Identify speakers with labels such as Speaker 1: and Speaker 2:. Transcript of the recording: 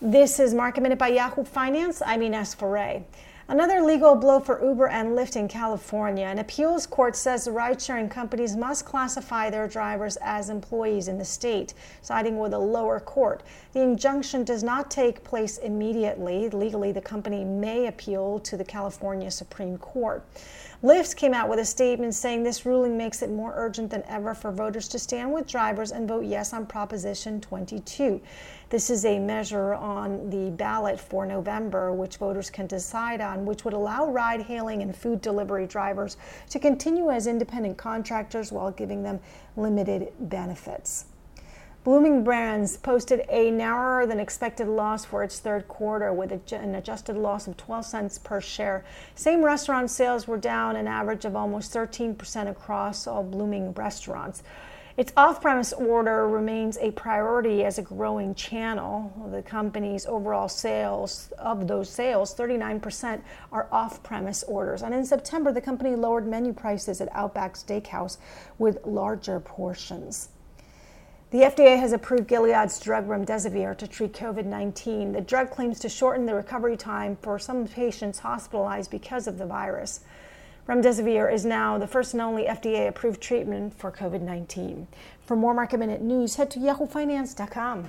Speaker 1: This is Market Minute by Yahoo Finance. I'm Ines Ferre. Another legal blow for Uber and Lyft in California. An appeals court says the ride sharing companies must classify their drivers as employees in the state, siding with a lower court. The injunction does not take place immediately. Legally, the company may appeal to the California Supreme Court. Lyft came out with a statement saying this ruling makes it more urgent than ever for voters to stand with drivers and vote yes on Proposition 22. This is a measure on the ballot for November, which voters can decide on, which would allow ride hailing and food delivery drivers to continue as independent contractors while giving them limited benefits. Bloomin' Brands posted a narrower than expected loss for its third quarter with an adjusted loss of 12 cents per share. Same restaurant sales were down an average of almost 13% across all Blooming restaurants. Its off premise order remains a priority as a growing channel. The company's overall sales, of those sales, 39% are off premise orders. And in September, the company lowered menu prices at Outback Steakhouse with larger portions. The FDA has approved Gilead's drug remdesivir to treat COVID 19. The drug claims to shorten the recovery time for some patients hospitalized because of the virus. Remdesivir is now the first and only FDA approved treatment for COVID 19. For more market minute news, head to yahoofinance.com.